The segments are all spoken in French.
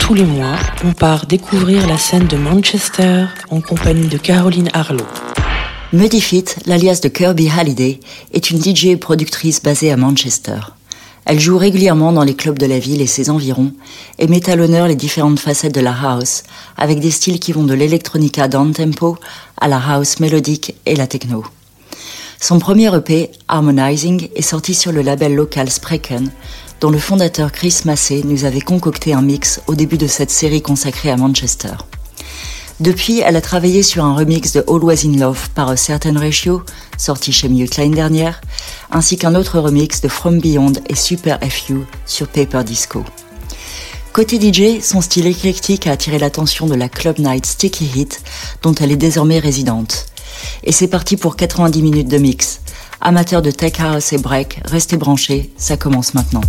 Tous les mois, on part découvrir la scène de Manchester en compagnie de Caroline Harlow. Muddy l'alias de Kirby Halliday, est une DJ et productrice basée à Manchester. Elle joue régulièrement dans les clubs de la ville et ses environs et met à l'honneur les différentes facettes de la house avec des styles qui vont de l'electronica down-tempo à la house mélodique et la techno. Son premier EP, Harmonizing, est sorti sur le label local Spreken, dont le fondateur Chris Massey nous avait concocté un mix au début de cette série consacrée à Manchester. Depuis, elle a travaillé sur un remix de Always in Love par A Certain Ratio, sorti chez Mute l'année dernière, ainsi qu'un autre remix de From Beyond et Super FU sur Paper Disco. Côté DJ, son style éclectique a attiré l'attention de la Club Night Sticky Hit, dont elle est désormais résidente. Et c'est parti pour 90 minutes de mix. Amateurs de tech house et break, restez branchés, ça commence maintenant.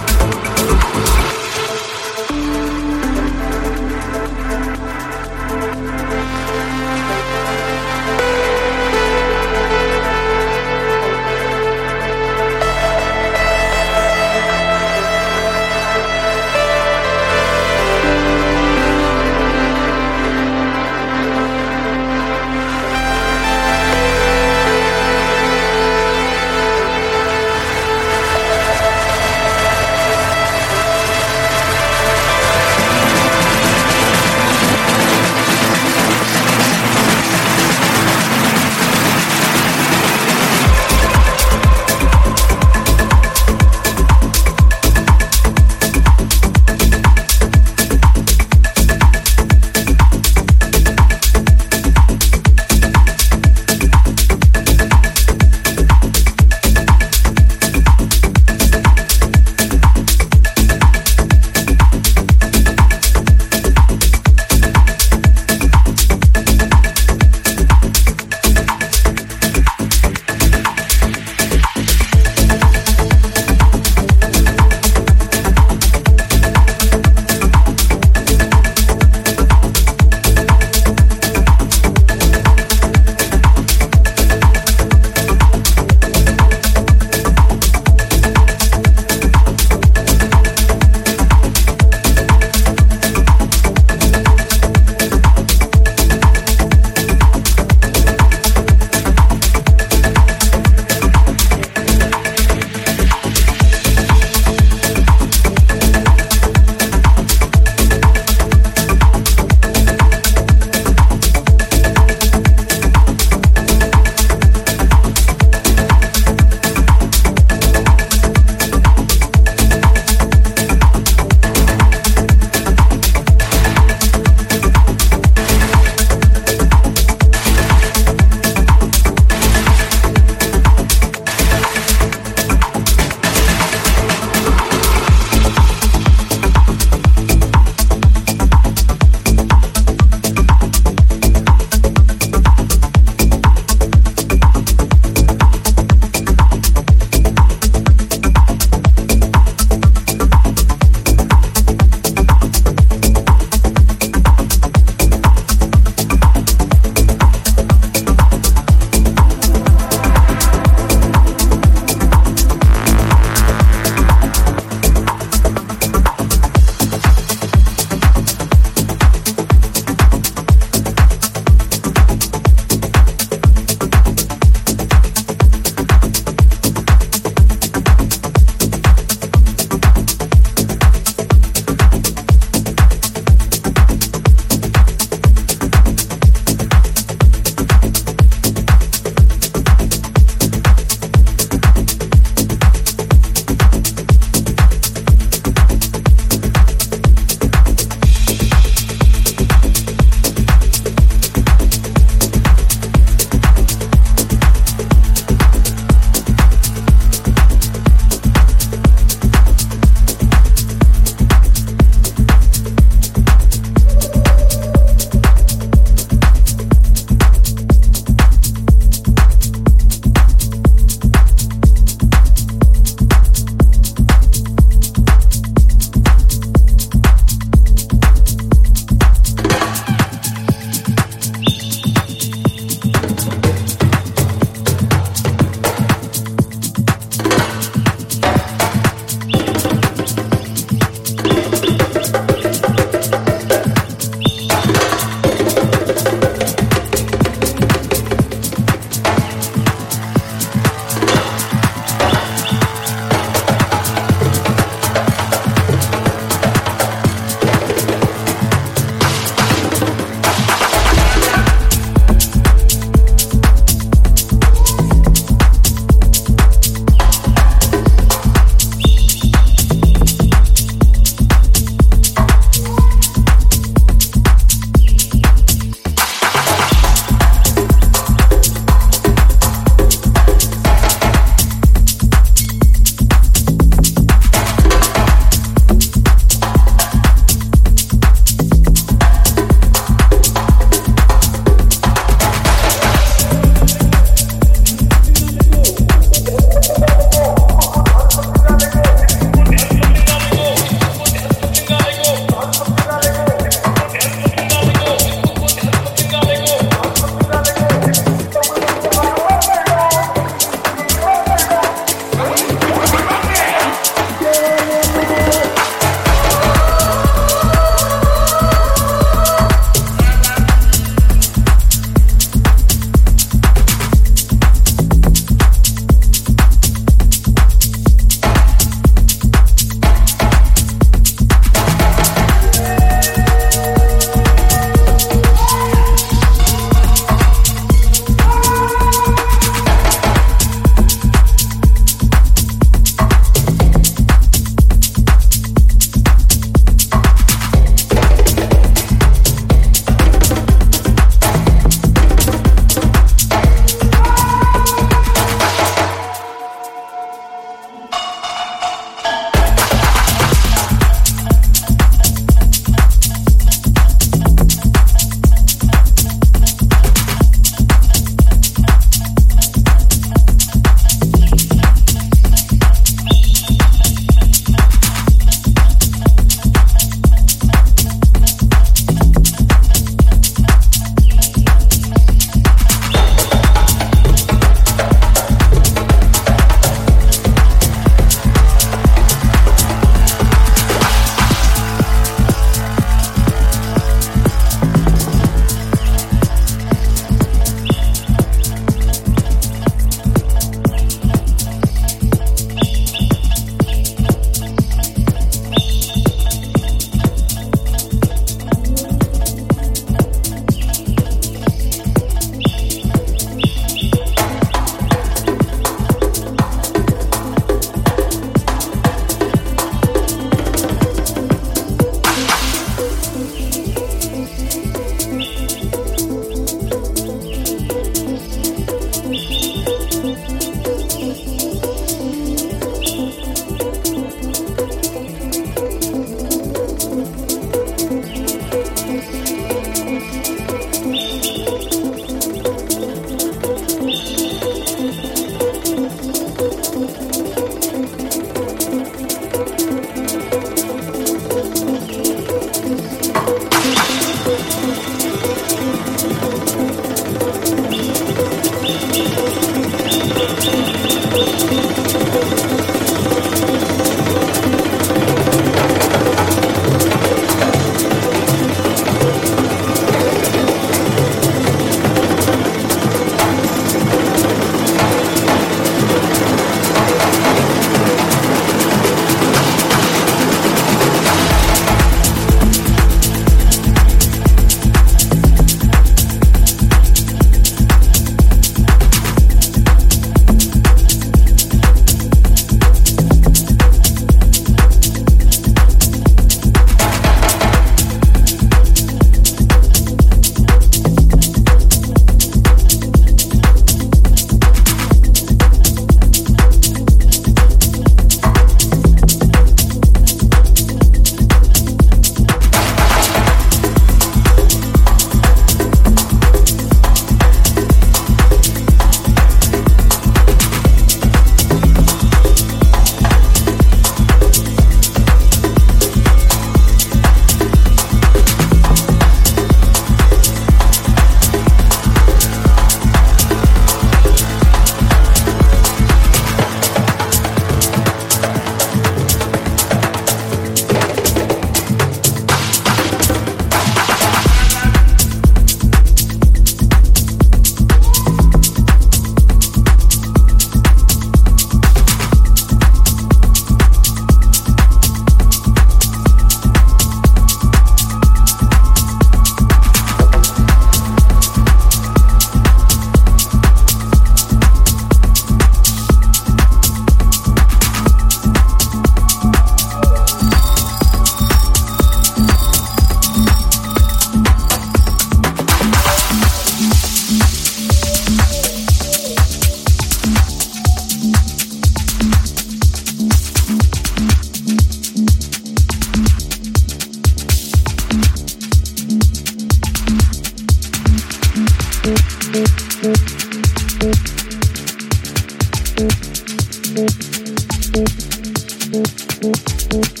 Thank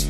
you.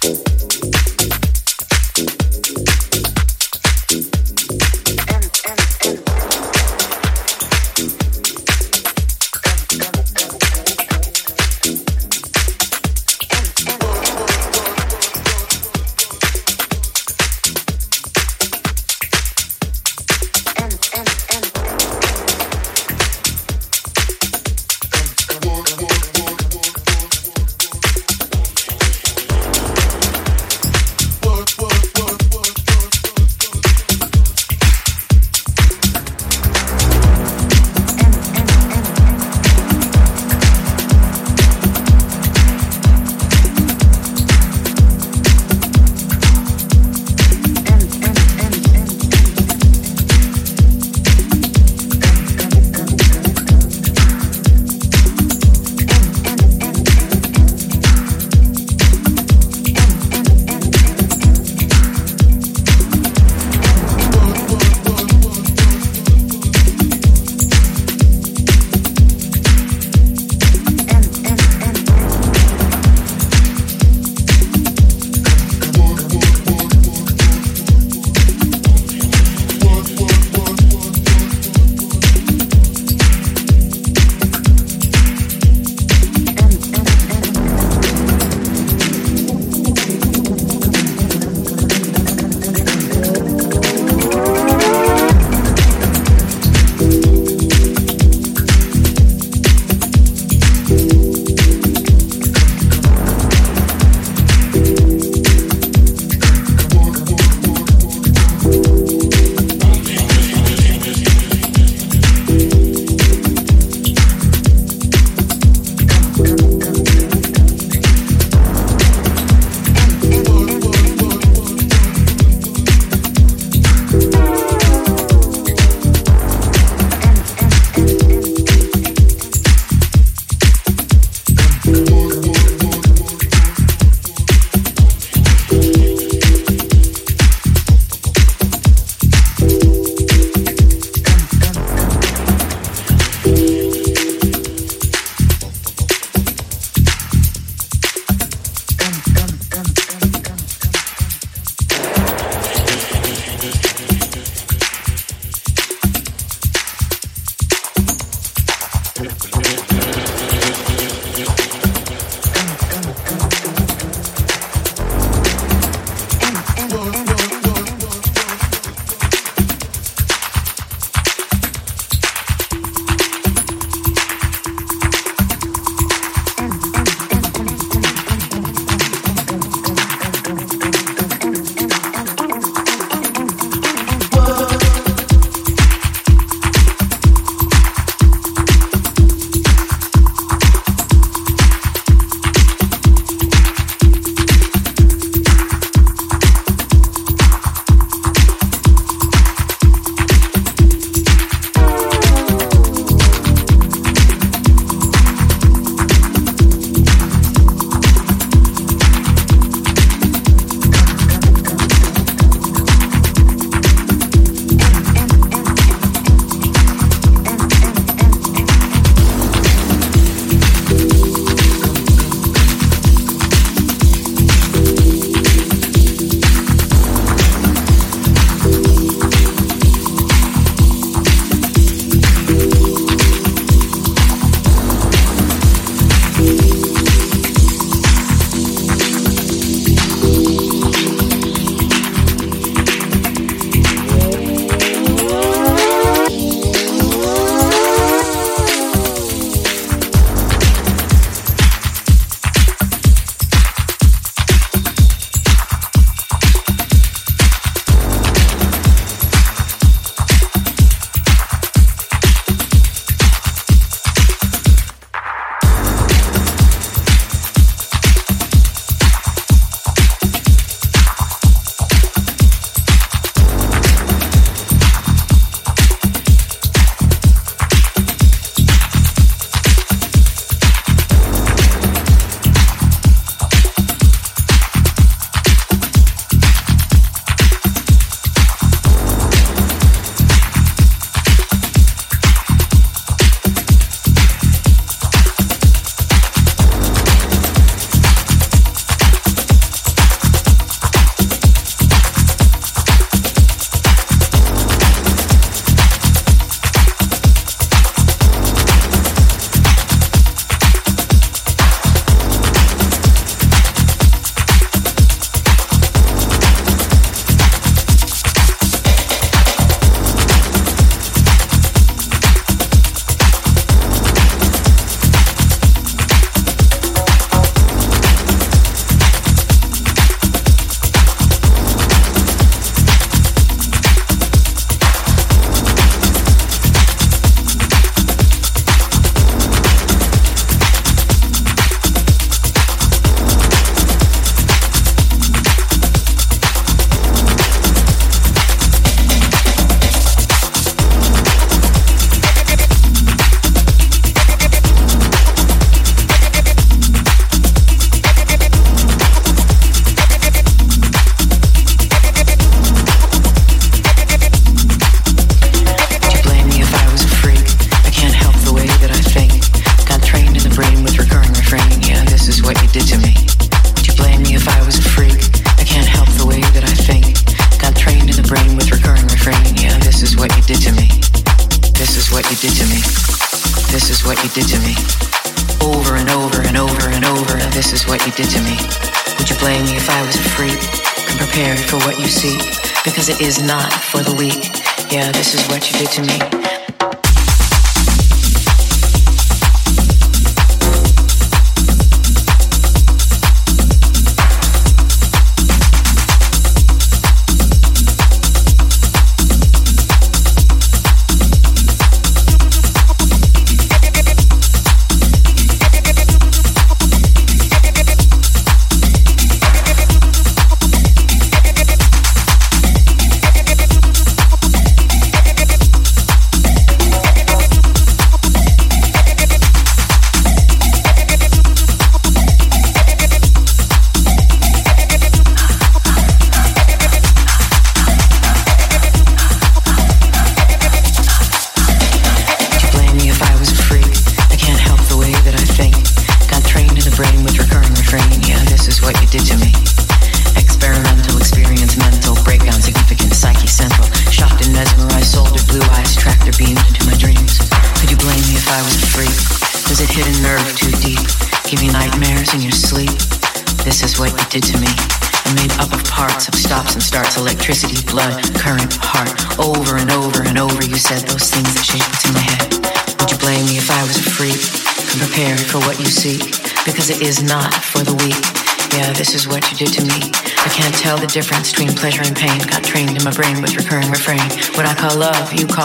Thank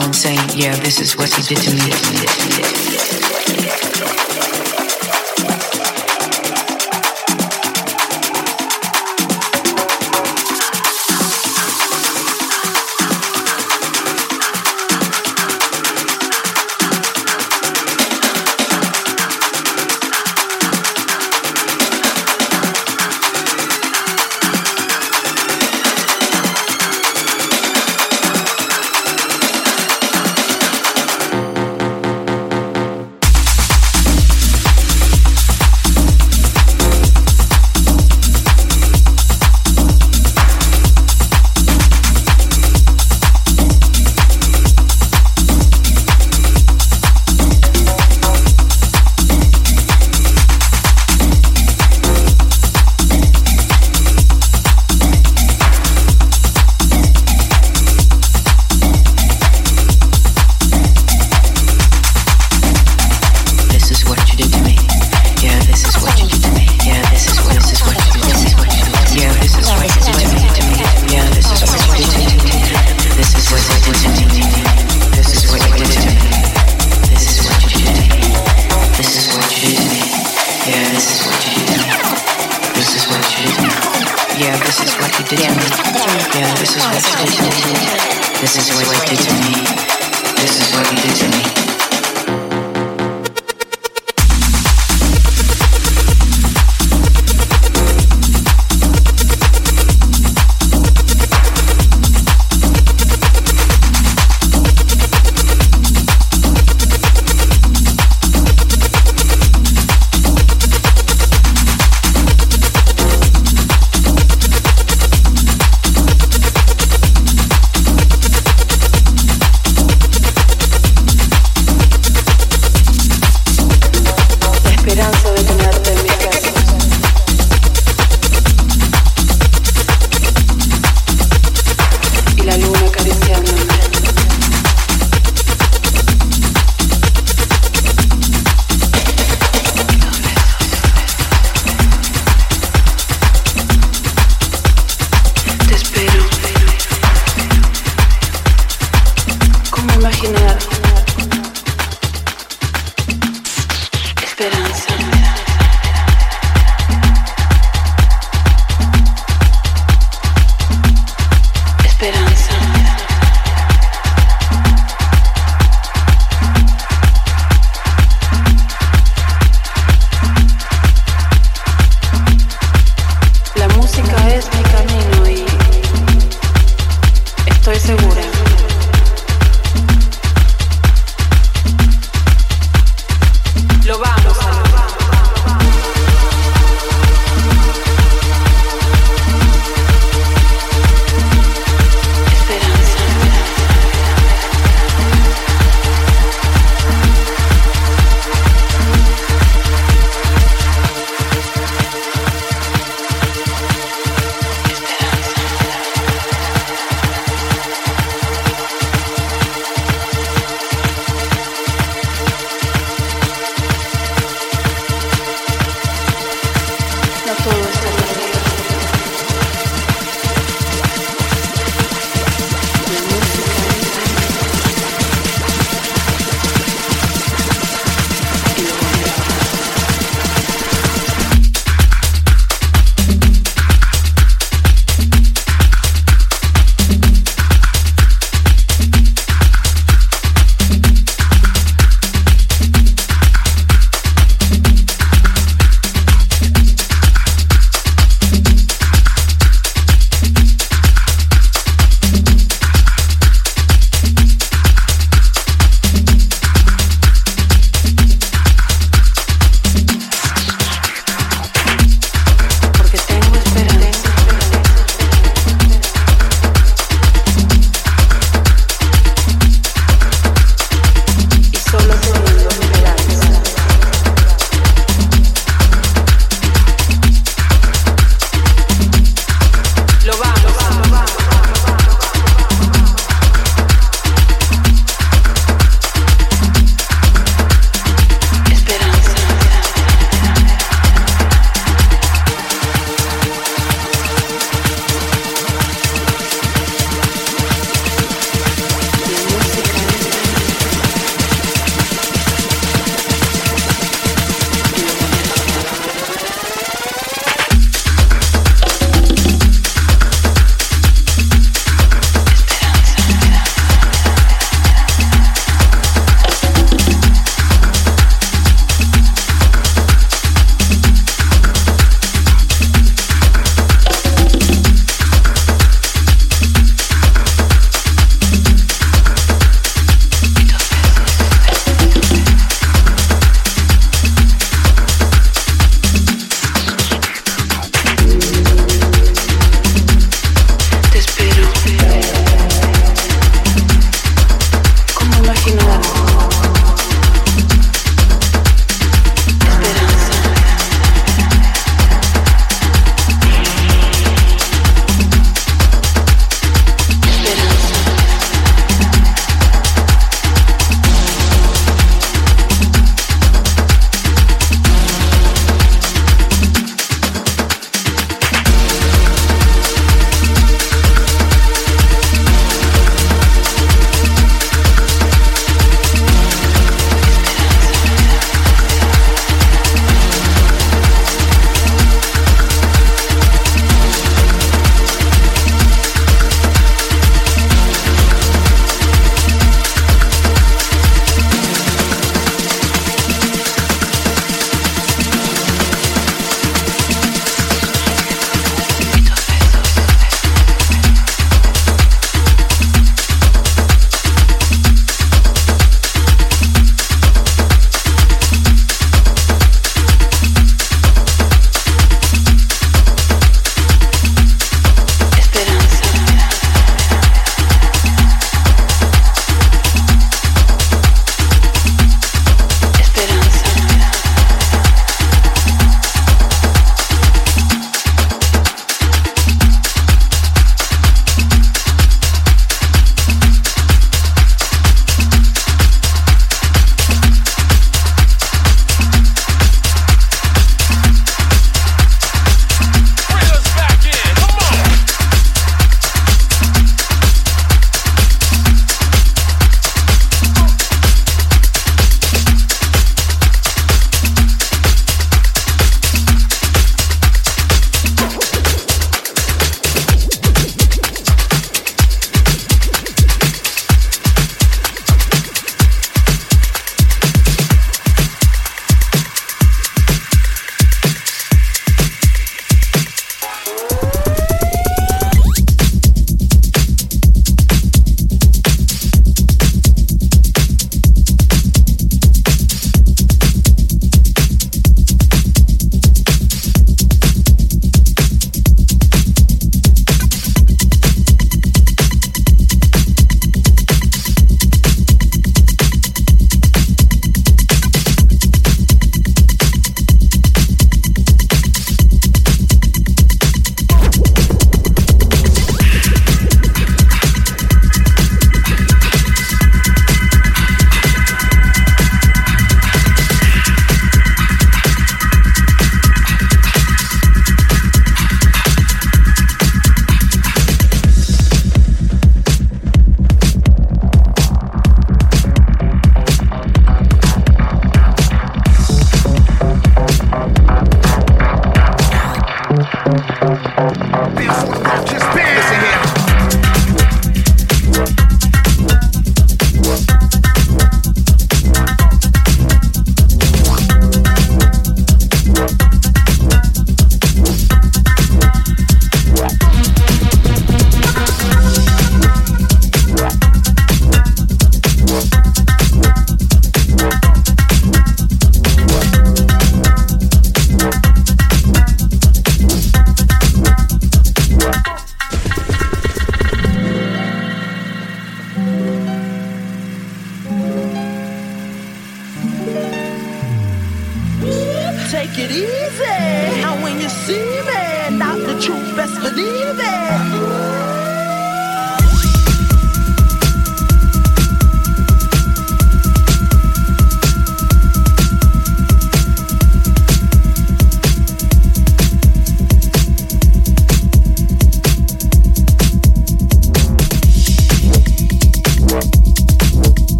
phone saying, yeah, this is what you did to me.